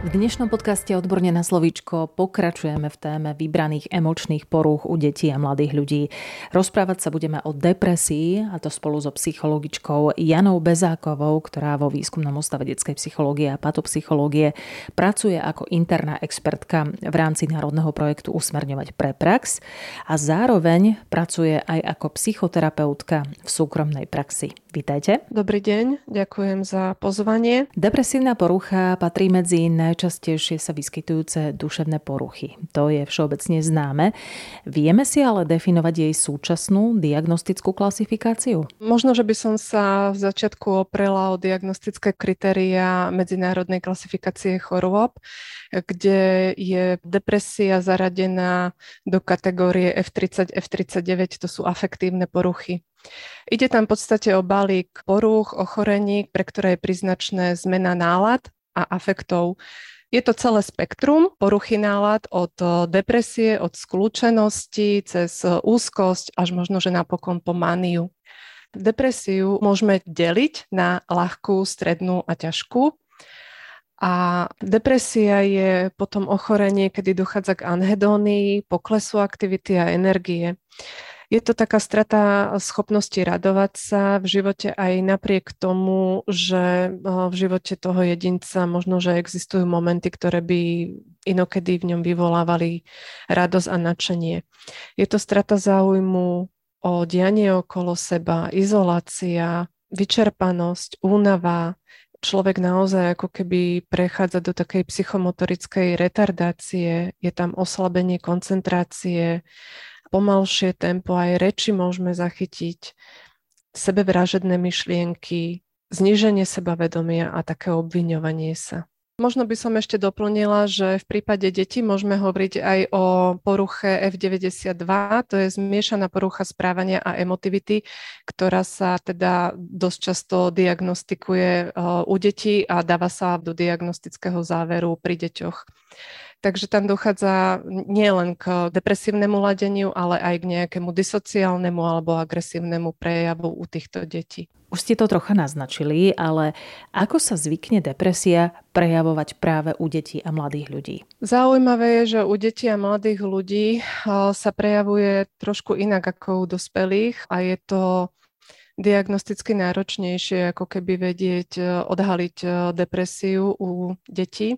V dnešnom podcaste Odborne na slovíčko pokračujeme v téme vybraných emočných porúch u detí a mladých ľudí. Rozprávať sa budeme o depresii, a to spolu so psychologičkou Janou Bezákovou, ktorá vo výskumnom ústave detskej psychológie a patopsychológie pracuje ako interná expertka v rámci národného projektu Usmerňovať pre prax a zároveň pracuje aj ako psychoterapeutka v súkromnej praxi. Vítajte. Dobrý deň, ďakujem za pozvanie. Depresívna porucha patrí medzi najčastejšie sa vyskytujúce duševné poruchy. To je všeobecne známe. Vieme si ale definovať jej súčasnú diagnostickú klasifikáciu? Možno, že by som sa v začiatku oprela o diagnostické kritéria medzinárodnej klasifikácie chorôb, kde je depresia zaradená do kategórie F30, F39, to sú afektívne poruchy. Ide tam v podstate o balík porúch, ochorení, pre ktoré je príznačné zmena nálad a afektov. Je to celé spektrum poruchy nálad od depresie, od skľúčenosti cez úzkosť až možno, že napokon po maniu. Depresiu môžeme deliť na ľahkú, strednú a ťažkú. A depresia je potom ochorenie, kedy dochádza k anhedónii, poklesu aktivity a energie. Je to taká strata schopnosti radovať sa v živote aj napriek tomu, že v živote toho jedinca možno, že existujú momenty, ktoré by inokedy v ňom vyvolávali radosť a nadšenie. Je to strata záujmu o dianie okolo seba, izolácia, vyčerpanosť, únava, človek naozaj ako keby prechádza do takej psychomotorickej retardácie, je tam oslabenie koncentrácie, pomalšie tempo, aj reči môžeme zachytiť, sebevražedné myšlienky, zníženie sebavedomia a také obviňovanie sa. Možno by som ešte doplnila, že v prípade detí môžeme hovoriť aj o poruche F92, to je zmiešaná porucha správania a emotivity, ktorá sa teda dosť často diagnostikuje uh, u detí a dáva sa do diagnostického záveru pri deťoch. Takže tam dochádza nielen k depresívnemu ladeniu, ale aj k nejakému disociálnemu alebo agresívnemu prejavu u týchto detí. Už ste to trocha naznačili, ale ako sa zvykne depresia prejavovať práve u detí a mladých ľudí? Zaujímavé je, že u detí a mladých ľudí sa prejavuje trošku inak ako u dospelých a je to diagnosticky náročnejšie, ako keby vedieť odhaliť depresiu u detí.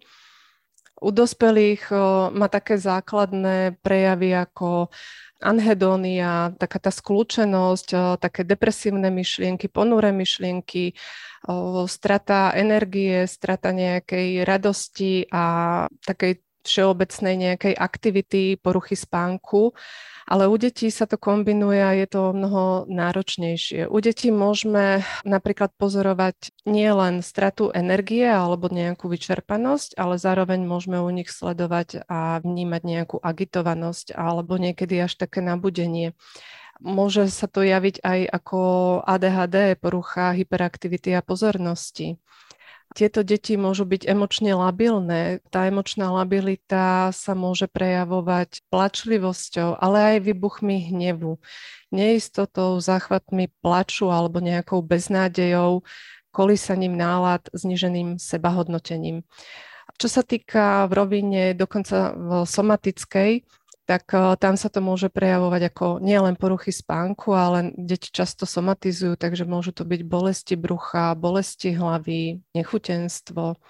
U dospelých má také základné prejavy ako anhedónia, taká tá skľúčenosť, také depresívne myšlienky, ponúre myšlienky, strata energie, strata nejakej radosti a takej všeobecnej nejakej aktivity, poruchy spánku ale u detí sa to kombinuje a je to mnoho náročnejšie. U detí môžeme napríklad pozorovať nielen stratu energie alebo nejakú vyčerpanosť, ale zároveň môžeme u nich sledovať a vnímať nejakú agitovanosť alebo niekedy až také nabudenie. Môže sa to javiť aj ako ADHD, porucha hyperaktivity a pozornosti. Tieto deti môžu byť emočne labilné. Tá emočná labilita sa môže prejavovať plačlivosťou, ale aj vybuchmi hnevu, neistotou, záchvatmi plaču alebo nejakou beznádejou, kolísaním nálad, zniženým sebahodnotením. Čo sa týka v rovine dokonca v somatickej, tak eh, tam sa to môže prejavovať ako nielen poruchy spánku, ale deti často somatizujú, takže môžu to byť bolesti brucha, bolesti hlavy, nechutenstvo.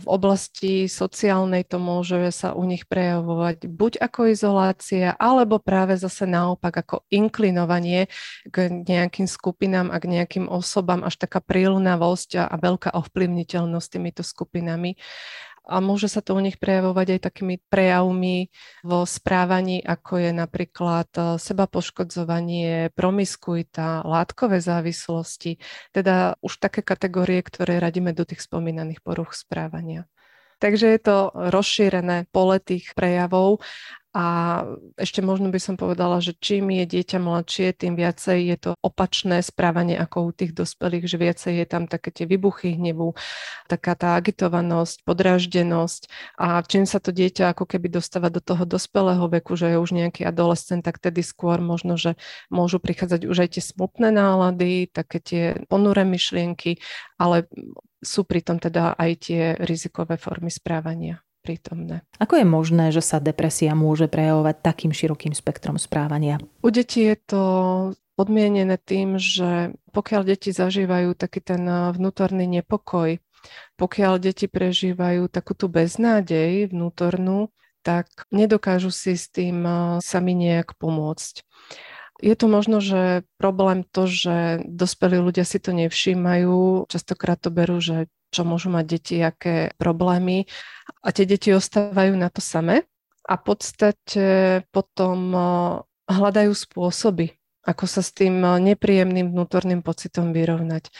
V oblasti sociálnej to môže sa u nich prejavovať buď ako izolácia, alebo práve zase naopak ako inklinovanie k nejakým skupinám a k nejakým osobám, až taká prílnavosť a veľká ovplyvniteľnosť týmito skupinami a môže sa to u nich prejavovať aj takými prejavmi vo správaní, ako je napríklad e, seba poškodzovanie, promiskuita, látkové závislosti, teda už také kategórie, ktoré radíme do tých spomínaných poruch správania. Takže je to rozšírené pole tých prejavov A ešte možno by som povedala, že čím je dieťa mladšie, tým viacej je to opačné správanie ako u tých dospelých, že viacej je tam také tie vybuchy hnevu, taká tá agitovanosť, podráždenosť. A čím sa to dieťa ako keby dostáva do toho dospelého veku, že je už nejaký adolescent, tak tedy skôr možno, že môžu prichádzať už aj tie smutné nálady, také tie ponuré myšlienky, ale sú pritom teda aj tie rizikové formy správania prítomné. Ako je možné, že sa depresia môže prejavovať takým širokým spektrom správania? U detí je to podmienené tým, že pokiaľ deti zažívajú taký ten vnútorný nepokoj, pokiaľ deti prežívajú takú tú beznádej vnútornú, tak nedokážu si s tým sami nejak pomôcť. Je to možno, že problém to, že dospelí ľudia si to nevšímajú, častokrát to berú, že čo môžu mať deti, aké problémy a tie deti ostávajú na to same a v podstate potom eh, hľadajú spôsoby, ako sa s tým eh, nepríjemným vnútorným pocitom vyrovnať.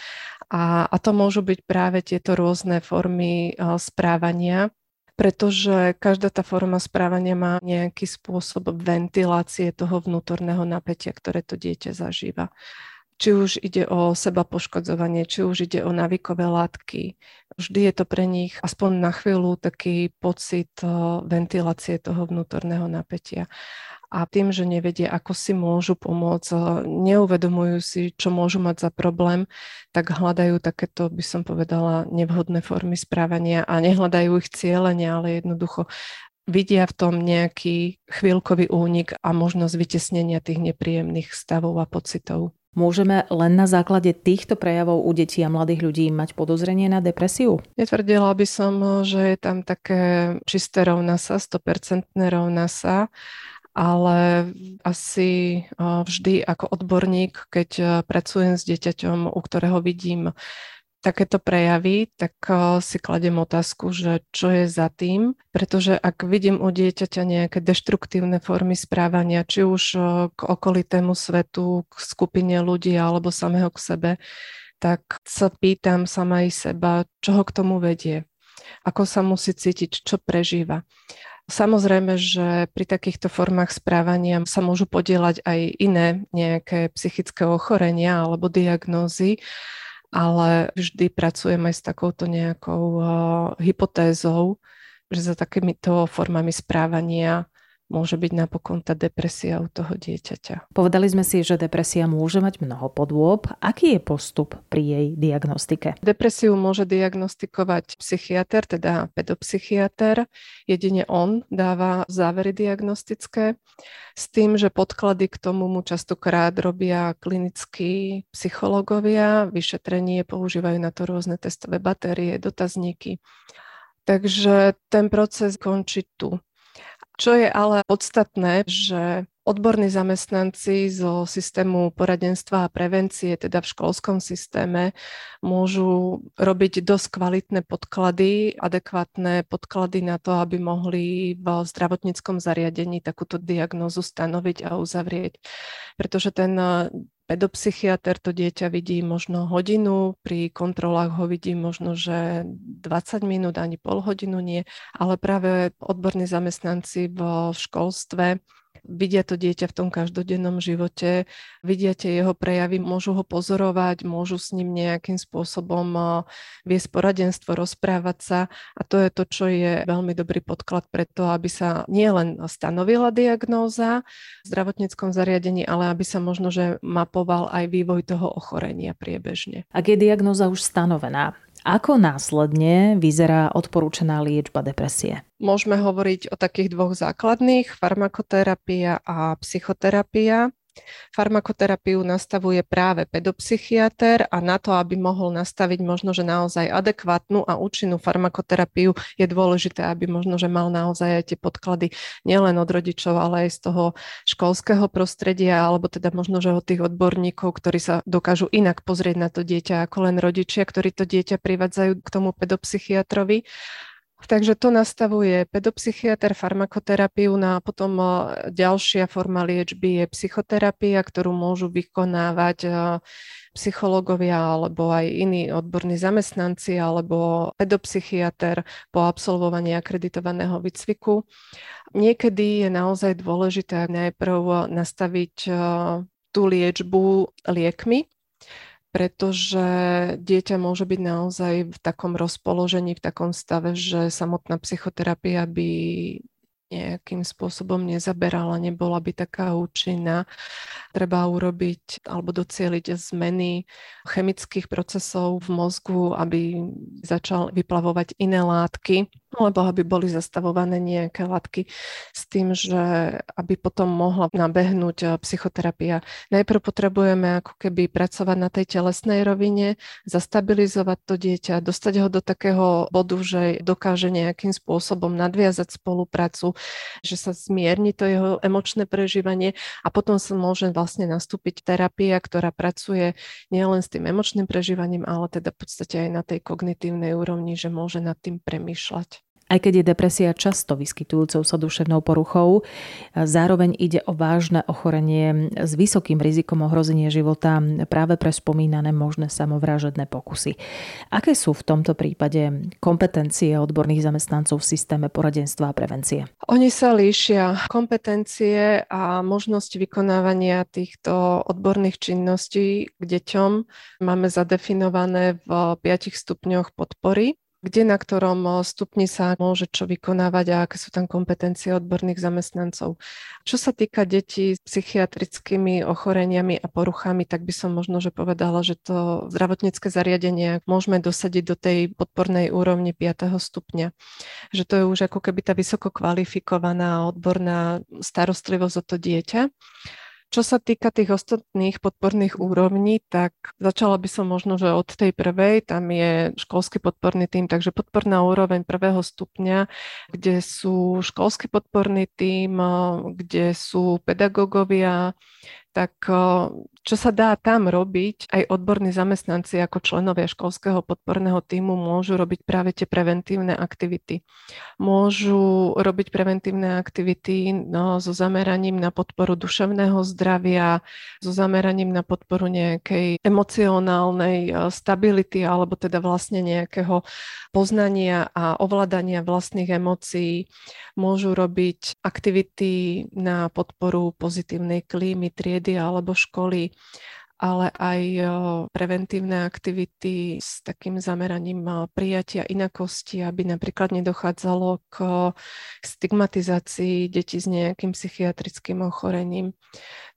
A, a to môžu byť práve tieto rôzne formy eh, správania, pretože každá tá forma správania má nejaký spôsob ventilácie toho vnútorného napätia, ktoré to dieťa zažíva. Či už ide o seba poškodzovanie, či už ide o návykové látky. Vždy je to pre nich aspoň na chvíľu taký pocit eh, ventilácie toho vnútorného napätia a tým, že nevedia, ako si môžu pomôcť, eh, neuvedomujú si, čo môžu mať za problém, tak hľadajú takéto, by som povedala, nevhodné formy správania a nehľadajú ich cieľene, ale jednoducho vidia v tom nejaký chvíľkový únik a možnosť vytesnenia tých nepríjemných stavov a pocitov. Môžeme len na základe týchto prejavov u detí a mladých ľudí mať podozrenie na depresiu? Netvrdila by som, že je tam také čisté rovna sa, 100% rovna sa ale asi vždy ako odborník, keď pracujem s dieťaťom, u ktorého vidím takéto prejavy, tak si kladem otázku, že čo je za tým, pretože ak vidím u dieťaťa nejaké deštruktívne formy správania, či už k okolitému svetu, k skupine ľudí alebo samého k sebe, tak sa pýtam sama aj seba, čo ho k tomu vedie, ako sa musí cítiť, čo prežíva. Samozrejme, že pri takýchto formách správania sa môžu podielať aj iné nejaké psychické ochorenia alebo diagnózy, ale vždy pracujem aj s takouto nejakou uh, hypotézou, že za takýmito formami správania môže byť napokon tá depresia u toho dieťaťa. Povedali sme si, že depresia môže mať mnoho podôb. Aký je postup pri jej diagnostike? Depresiu môže diagnostikovať psychiatr, teda pedopsychiatr. Jedine on dáva závery diagnostické s tým, že podklady k tomu mu častokrát robia klinickí psychológovia. Vyšetrenie používajú na to rôzne testové batérie, dotazníky. Takže ten proces končí tu. Čo je ale podstatné, že odborní zamestnanci zo systému poradenstva a prevencie, teda v školskom systéme, môžu robiť dosť kvalitné podklady, adekvátne podklady na to, aby mohli v zdravotníckom zariadení takúto diagnózu stanoviť a uzavrieť. Pretože ten pedopsychiatr to dieťa vidí možno hodinu, pri kontrolách ho vidí možno, že 20 minút, ani pol hodinu nie, ale práve odborní zamestnanci v školstve vidia to dieťa v tom každodennom živote, vidia tie jeho prejavy, môžu ho pozorovať, môžu s ním nejakým spôsobom viesť poradenstvo, rozprávať sa a to je to, čo je veľmi dobrý podklad pre to, aby sa nielen stanovila diagnóza v zdravotníckom zariadení, ale aby sa možno, že mapoval aj vývoj toho ochorenia priebežne. Ak je diagnóza už stanovená, ako následne vyzerá odporúčaná liečba depresie? Môžeme hovoriť o takých dvoch základných, farmakoterapia a psychoterapia. Farmakoterapiu nastavuje práve pedopsychiatr a na to, aby mohol nastaviť možno, že naozaj adekvátnu a účinnú farmakoterapiu, je dôležité, aby možno, že mal naozaj aj tie podklady nielen od rodičov, ale aj z toho školského prostredia, alebo teda možno, že od tých odborníkov, ktorí sa dokážu inak pozrieť na to dieťa ako len rodičia, ktorí to dieťa privádzajú k tomu pedopsychiatrovi Takže to nastavuje pedopsychiatr, farmakoterapiu, no a potom ďalšia forma liečby je psychoterapia, ktorú môžu vykonávať psychológovia alebo aj iní odborní zamestnanci alebo pedopsychiatr po absolvovaní akreditovaného výcviku. Niekedy je naozaj dôležité najprv nastaviť tú liečbu liekmi, pretože dieťa môže byť naozaj v takom rozpoložení, v takom stave, že samotná psychoterapia by nejakým spôsobom nezaberala, nebola by taká účinná. Treba urobiť alebo docieliť zmeny chemických procesov v mozgu, aby začal vyplavovať iné látky, alebo aby boli zastavované nejaké látky s tým, že aby potom mohla nabehnúť eh, psychoterapia. Najprv potrebujeme ako keby pracovať na tej telesnej rovine, zastabilizovať to dieťa, dostať ho do takého bodu, že dokáže nejakým spôsobom nadviazať spoluprácu, že sa zmierni to jeho emočné prežívanie a potom sa môže vlastne nastúpiť terapia, ktorá pracuje nielen s tým emočným prežívaním, ale teda v podstate aj na tej kognitívnej úrovni, že môže nad tým premýšľať. Aj keď je depresia často vyskytujúcou sa duševnou poruchou, zároveň ide o vážne ochorenie s vysokým rizikom ohrozenia života práve pre spomínané možné samovražedné pokusy. Aké sú v tomto prípade kompetencie odborných zamestnancov v systéme poradenstva a prevencie? Oni sa líšia. Kompetencie a možnosť vykonávania týchto odborných činností k deťom máme zadefinované v piatich stupňoch podpory kde na ktorom eh, stupni sa môže čo vykonávať a aké sú tam kompetencie odborných zamestnancov. Čo sa týka detí s psychiatrickými ochoreniami a poruchami, tak by som možno, že povedala, že to zdravotnícke zariadenie môžeme dosadiť do tej podpornej úrovni 5. stupňa. Že to je už ako keby tá vysoko kvalifikovaná odborná starostlivosť o to dieťa. Čo sa týka tých ostatných podporných úrovní, tak začala by som možno, že od tej prvej, tam je školský podporný tým, takže podporná úroveň prvého stupňa, kde sú školský podporný tým, kde sú pedagógovia, tak čo sa dá tam robiť, aj odborní zamestnanci ako členovia školského podporného týmu môžu robiť práve tie preventívne aktivity. Môžu robiť preventívne aktivity no, so zameraním na podporu duševného zdravia, so zameraním na podporu nejakej emocionálnej stability alebo teda vlastne nejakého poznania a ovládania vlastných emócií. Môžu robiť aktivity na podporu pozitívnej klímy, triedy alebo školy ale aj preventívne aktivity s takým zameraním prijatia inakosti, aby napríklad nedochádzalo k stigmatizácii detí s nejakým psychiatrickým ochorením.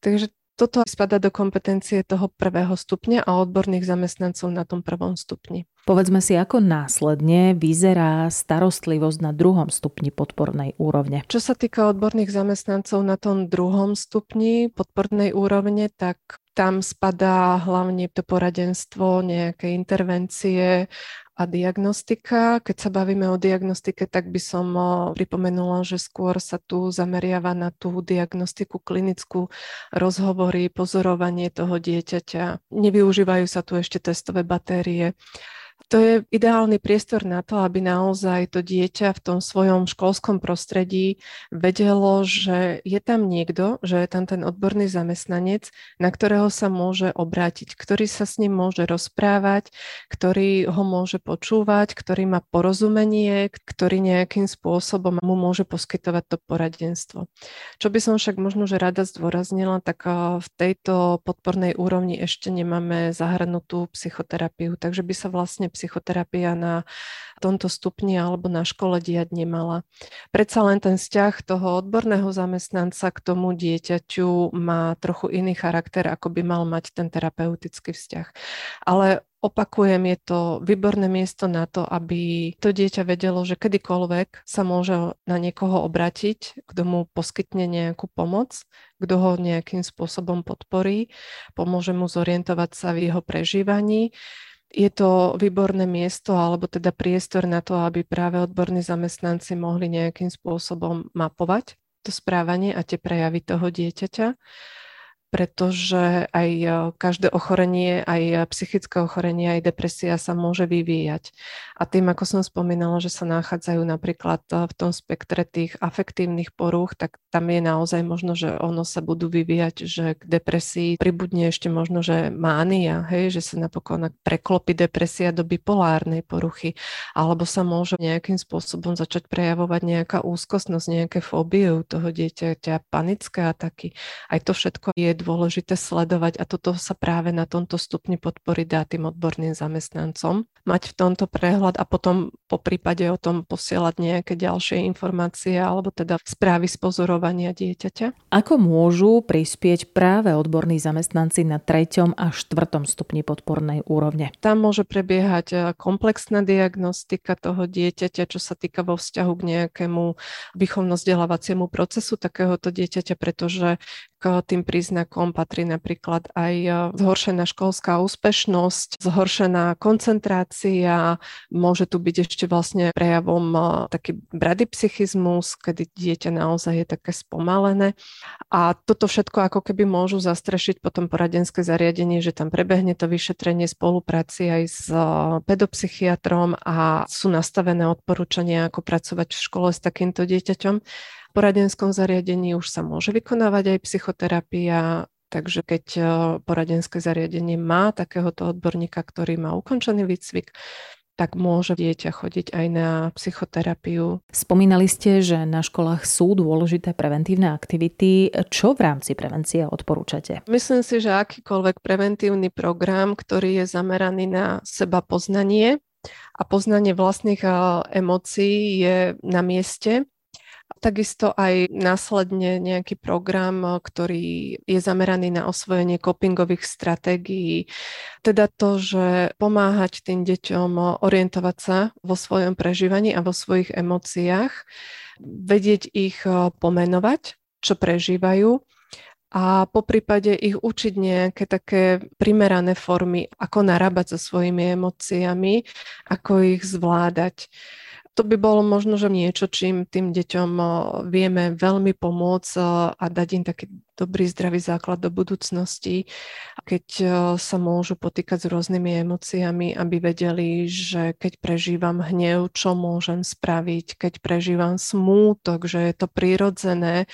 Takže toto spada do kompetencie toho prvého stupňa a odborných zamestnancov na tom prvom stupni. Povedzme si, ako následne vyzerá starostlivosť na druhom stupni podpornej úrovne. Čo sa týka odborných zamestnancov na tom druhom stupni podpornej úrovne, tak tam spadá hlavne to poradenstvo, nejaké intervencie a diagnostika. Keď sa bavíme o diagnostike, tak by som pripomenula, že skôr sa tu zameriava na tú diagnostiku klinickú, rozhovory, pozorovanie toho dieťaťa. Nevyužívajú sa tu ešte testové batérie to je ideálny priestor na to, aby naozaj to dieťa v tom svojom školskom prostredí vedelo, že je tam niekto, že je tam ten odborný zamestnanec, na ktorého sa môže obrátiť, ktorý sa s ním môže rozprávať, ktorý ho môže počúvať, ktorý má porozumenie, ktorý nejakým spôsobom mu môže poskytovať to poradenstvo. Čo by som však možno, že rada zdôraznila, tak v tejto podpornej úrovni ešte nemáme zahrnutú psychoterapiu, takže by sa vlastne psychoterapia na tomto stupni alebo na škole diať nemala. Predsa len ten vzťah toho odborného zamestnanca k tomu dieťaťu má trochu iný charakter, ako by mal mať ten terapeutický vzťah. Ale Opakujem, je to výborné miesto na to, aby to dieťa vedelo, že kedykoľvek sa môže na niekoho obratiť, kto mu poskytne nejakú pomoc, kto ho nejakým spôsobom podporí, pomôže mu zorientovať sa v jeho prežívaní je to výborné miesto alebo teda priestor na to, aby práve odborní zamestnanci mohli nejakým spôsobom mapovať to správanie a tie prejavy toho dieťaťa. Pretože aj e, každé ochorenie, aj psychické ochorenie, aj depresia sa môže vyvíjať. A tým, ako som spomínala, že sa nachádzajú napríklad e, v tom spektre tých afektívnych porúch, tak tam je naozaj možno, že ono sa budú vyvíjať, že k depresii pribudne ešte možno, že mánia, hej, že sa napokon preklopí depresia do bipolárnej poruchy, alebo sa môže nejakým spôsobom začať prejavovať nejaká úzkostnosť, nejaké fóbie u toho dieťaťa, panické ataky. Aj to všetko je dôležité sledovať a toto sa práve na tomto stupni podpory dá tým odborným zamestnancom. Mať v tomto prehľad a potom po prípade o tom posielať nejaké ďalšie informácie alebo teda správy z pozorovania dieťaťa. Ako môžu prispieť práve odborní zamestnanci na treťom a štvrtom stupni podpornej úrovne? Tam môže prebiehať e, komplexná diagnostika toho dieťaťa, čo sa týka vo vzťahu k nejakému výchovno-vzdelávaciemu procesu takéhoto dieťaťa, pretože k tým príznakom patrí napríklad aj e, zhoršená školská úspešnosť, zhoršená koncentrácia, môže tu byť ešte vlastne prejavom e, taký psychizmus, kedy dieťa naozaj je také spomalené. A toto všetko ako keby môžu zastrešiť potom poradenské zariadenie, že tam prebehne to vyšetrenie spolupráci aj s e, pedopsychiatrom a sú nastavené odporúčania, ako pracovať v škole s takýmto dieťaťom poradenskom zariadení už sa môže vykonávať aj psychoterapia, takže keď e, poradenské zariadenie má takéhoto odborníka, ktorý má ukončený výcvik, tak môže dieťa chodiť aj na psychoterapiu. Spomínali ste, že na školách sú dôležité preventívne aktivity. Čo v rámci prevencie odporúčate? Myslím si, že akýkoľvek preventívny program, ktorý je zameraný na seba poznanie a poznanie vlastných e, emócií je na mieste takisto aj následne nejaký program, ktorý je zameraný na osvojenie copingových stratégií. Teda to, že pomáhať tým deťom orientovať sa vo svojom prežívaní a vo svojich emóciách, vedieť ich pomenovať, čo prežívajú a po prípade ich učiť nejaké také primerané formy, ako narábať so svojimi emóciami, ako ich zvládať to by bolo možno, že niečo, čím tým deťom vieme veľmi pomôcť a dať im taký dobrý, zdravý základ do budúcnosti, keď sa môžu potýkať s rôznymi emóciami, aby vedeli, že keď prežívam hnev, čo môžem spraviť, keď prežívam smútok, že je to prirodzené,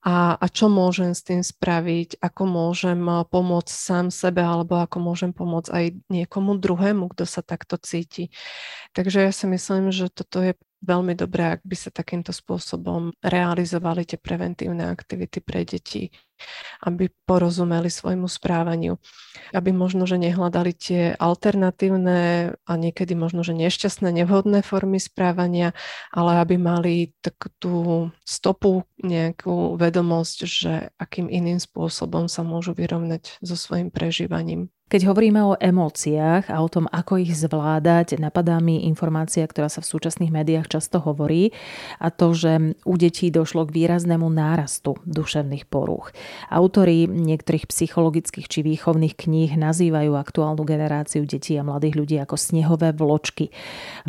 a, a čo môžem s tým spraviť, ako môžem eh, pomôcť sám sebe alebo ako môžem pomôcť aj niekomu druhému, kto sa takto cíti. Takže ja si myslím, že toto je veľmi dobré, ak by sa takýmto spôsobom realizovali tie preventívne aktivity pre deti aby porozumeli svojmu správaniu, aby možno, že nehľadali tie alternatívne a niekedy možno, že nešťastné, nevhodné formy správania, ale aby mali takú tú stopu, nejakú vedomosť, že akým iným spôsobom sa môžu vyrovnať so svojim prežívaním. Keď hovoríme o emóciách a o tom, ako ich zvládať, napadá mi informácia, ktorá sa v súčasných médiách často hovorí a to, že u detí došlo k výraznému nárastu duševných porúch. Autori niektorých psychologických či výchovných kníh nazývajú aktuálnu generáciu detí a mladých ľudí ako snehové vločky.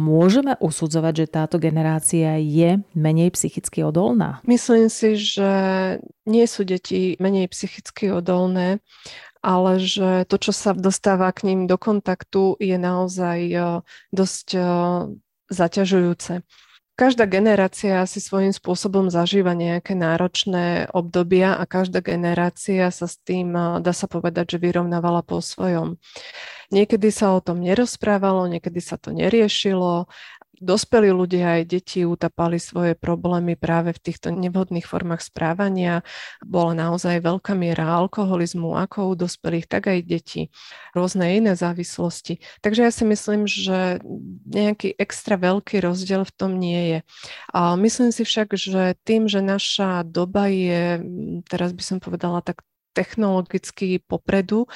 Môžeme usudzovať, že táto generácia je menej psychicky odolná? Myslím si, že nie sú deti menej psychicky odolné ale že to, čo sa dostáva k ním do kontaktu, je naozaj eh, dosť eh, zaťažujúce. Každá generácia si svojím spôsobom zažíva nejaké náročné obdobia a každá generácia sa s tým, eh, dá sa povedať, že vyrovnávala po svojom. Niekedy sa o tom nerozprávalo, niekedy sa to neriešilo dospelí ľudia aj deti utapali svoje problémy práve v týchto nevhodných formách správania. Bola naozaj veľká miera alkoholizmu, ako u dospelých, tak aj detí. Rôzne iné závislosti. Takže ja si myslím, že nejaký extra veľký rozdiel v tom nie je. A myslím si však, že tým, že naša doba je, teraz by som povedala tak technologicky popredu,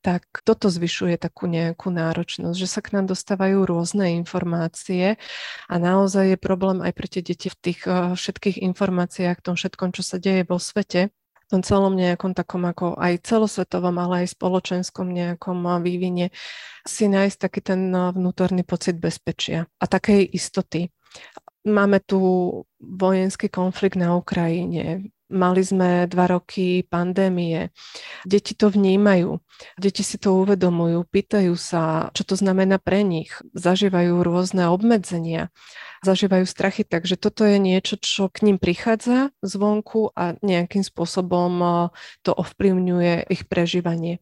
tak toto zvyšuje takú nejakú náročnosť, že sa k nám dostávajú rôzne informácie. A naozaj je problém aj pre tie deti v tých uh, všetkých informáciách, tom všetkom, čo sa deje vo svete, v tom celom nejakom takom ako aj celosvetovom, ale aj spoločenskom nejakom eh, vývine si nájsť taký ten eh, vnútorný pocit bezpečia a takej istoty. Máme tu vojenský konflikt na Ukrajine, Mali sme dva roky pandémie. Deti to vnímajú, deti si to uvedomujú, pýtajú sa, čo to znamená pre nich, zažívajú rôzne obmedzenia, zažívajú strachy, takže toto je niečo, čo k ním prichádza zvonku a nejakým spôsobom eh, to ovplyvňuje ich prežívanie.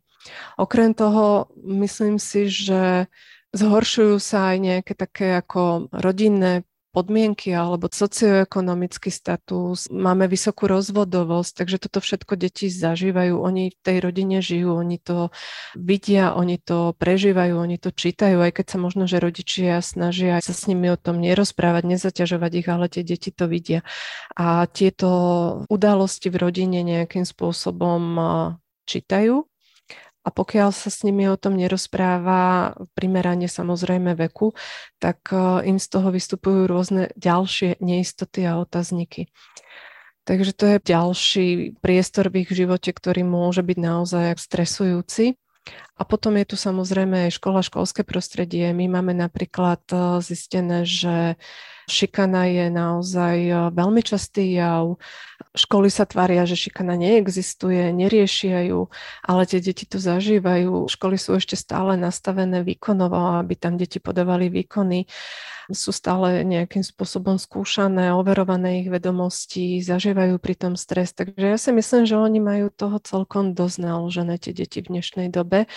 Okrem toho, myslím si, že zhoršujú sa aj nejaké také ako rodinné podmienky alebo socioekonomický status, máme vysokú rozvodovosť, takže toto všetko deti zažívajú, oni v tej rodine žijú, oni to vidia, oni to prežívajú, oni to čítajú, aj keď sa možno, že rodičia snažia sa s nimi o tom nerozprávať, nezaťažovať ich, ale tie deti to vidia. A tieto udalosti v rodine nejakým spôsobom čítajú a pokiaľ sa s nimi o tom nerozpráva primerane samozrejme veku, tak e, im z toho vystupujú rôzne ďalšie neistoty a otazníky. Takže to je ďalší priestor v ich živote, ktorý môže byť naozaj stresujúci. A potom je tu samozrejme aj škola, školské prostredie. My máme napríklad e, zistené, že šikana je naozaj e, veľmi častý jav školy sa tvária, že šikana neexistuje, neriešia ju, ale tie deti to zažívajú. Školy sú ešte stále nastavené výkonovo, aby tam deti podávali výkony. Sú stále nejakým spôsobom skúšané, overované ich vedomosti, zažívajú pritom stres. Takže ja si myslím, že oni majú toho celkom dosť naložené tie deti v dnešnej dobe,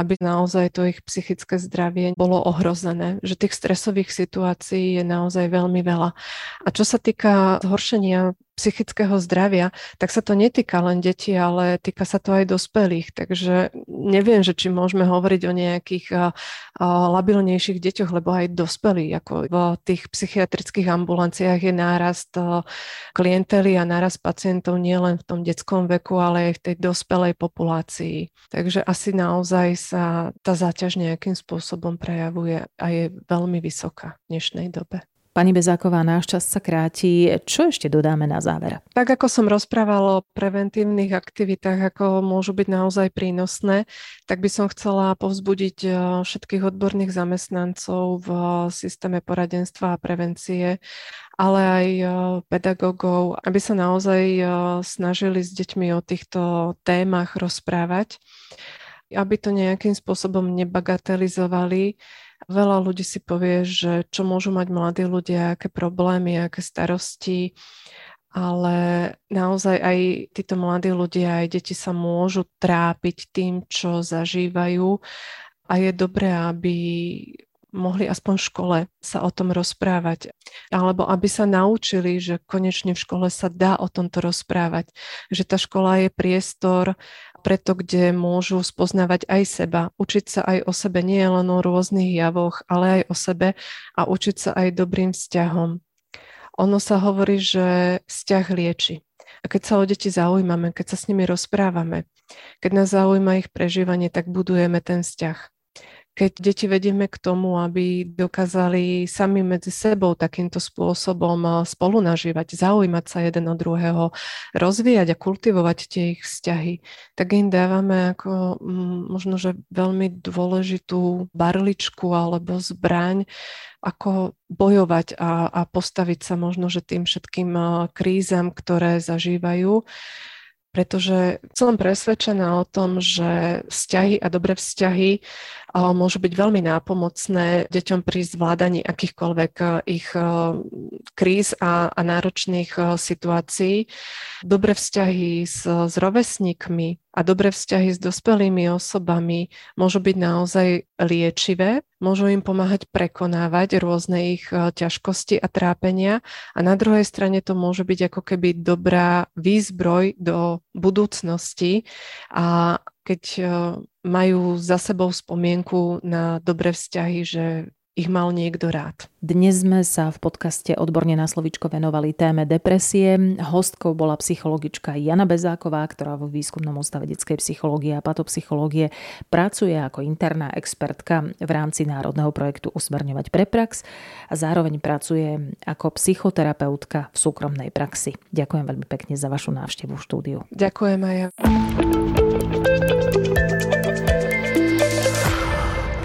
aby naozaj to ich psychické zdravie bolo ohrozené. Že tých stresových situácií je naozaj veľmi veľa. A čo sa týka zhoršenia psychického zdravia, tak sa to netýka len detí, ale týka sa to aj dospelých. Takže neviem, že či môžeme hovoriť o nejakých labilnejších deťoch, lebo aj dospelí, ako v tých psychiatrických ambulanciách je nárast klientely a nárast pacientov nielen v tom detskom veku, ale aj v tej dospelej populácii. Takže asi naozaj sa tá záťaž nejakým spôsobom prejavuje a je veľmi vysoká v dnešnej dobe. Pani Bezáková, náš čas sa kráti. Čo ešte dodáme na záver? Tak ako som rozprávala o preventívnych aktivitách, ako môžu byť naozaj prínosné, tak by som chcela povzbudiť eh, všetkých odborných zamestnancov v systéme poradenstva a prevencie, ale aj eh, pedagógov, aby sa naozaj eh, snažili s deťmi o týchto témach rozprávať, aby to nejakým spôsobom nebagatelizovali, Veľa ľudí si povie, že čo môžu mať mladí ľudia, aké problémy, aké starosti, ale naozaj aj títo mladí ľudia, aj deti sa môžu trápiť tým, čo zažívajú a je dobré, aby mohli aspoň v škole sa o tom rozprávať. Alebo aby sa naučili, že konečne v škole sa dá o tomto rozprávať. Že tá škola je priestor preto, kde môžu spoznávať aj seba, učiť sa aj o sebe, nie len o rôznych javoch, ale aj o sebe a učiť sa aj dobrým vzťahom. Ono sa hovorí, že vzťah lieči. A keď sa o deti zaujímame, keď sa s nimi rozprávame, keď nás zaujíma ich prežívanie, tak budujeme ten vzťah keď deti vedieme k tomu, aby dokázali sami medzi sebou takýmto spôsobom eh, spolu nažívať, zaujímať sa jeden od druhého, rozvíjať a kultivovať tie ich vzťahy, tak im dávame ako mm, možno, že veľmi dôležitú barličku alebo zbraň, ako bojovať a, a postaviť sa možno, že tým všetkým eh, krízam, ktoré zažívajú. Pretože som presvedčená o tom, že vzťahy a dobré vzťahy môžu byť veľmi nápomocné deťom pri zvládaní akýchkoľvek e, ich e, kríz a, a náročných e, situácií. Dobré vzťahy s, s rovesníkmi a dobré vzťahy s dospelými osobami môžu byť naozaj liečivé, môžu im pomáhať prekonávať rôzne ich ťažkosti a trápenia a na druhej strane to môže byť ako keby dobrá výzbroj do budúcnosti a keď majú za sebou spomienku na dobré vzťahy, že ich mal niekto rád. Dnes sme sa v podcaste Odborne na slovičko venovali téme depresie. Hostkou bola psychologička Jana Bezáková, ktorá vo výskumnom ústave detskej psychológie a patopsychológie pracuje ako interná expertka v rámci národného projektu Usmerňovať pre prax a zároveň pracuje ako psychoterapeutka v súkromnej praxi. Ďakujem veľmi pekne za vašu návštevu v štúdiu. Ďakujem aj ja.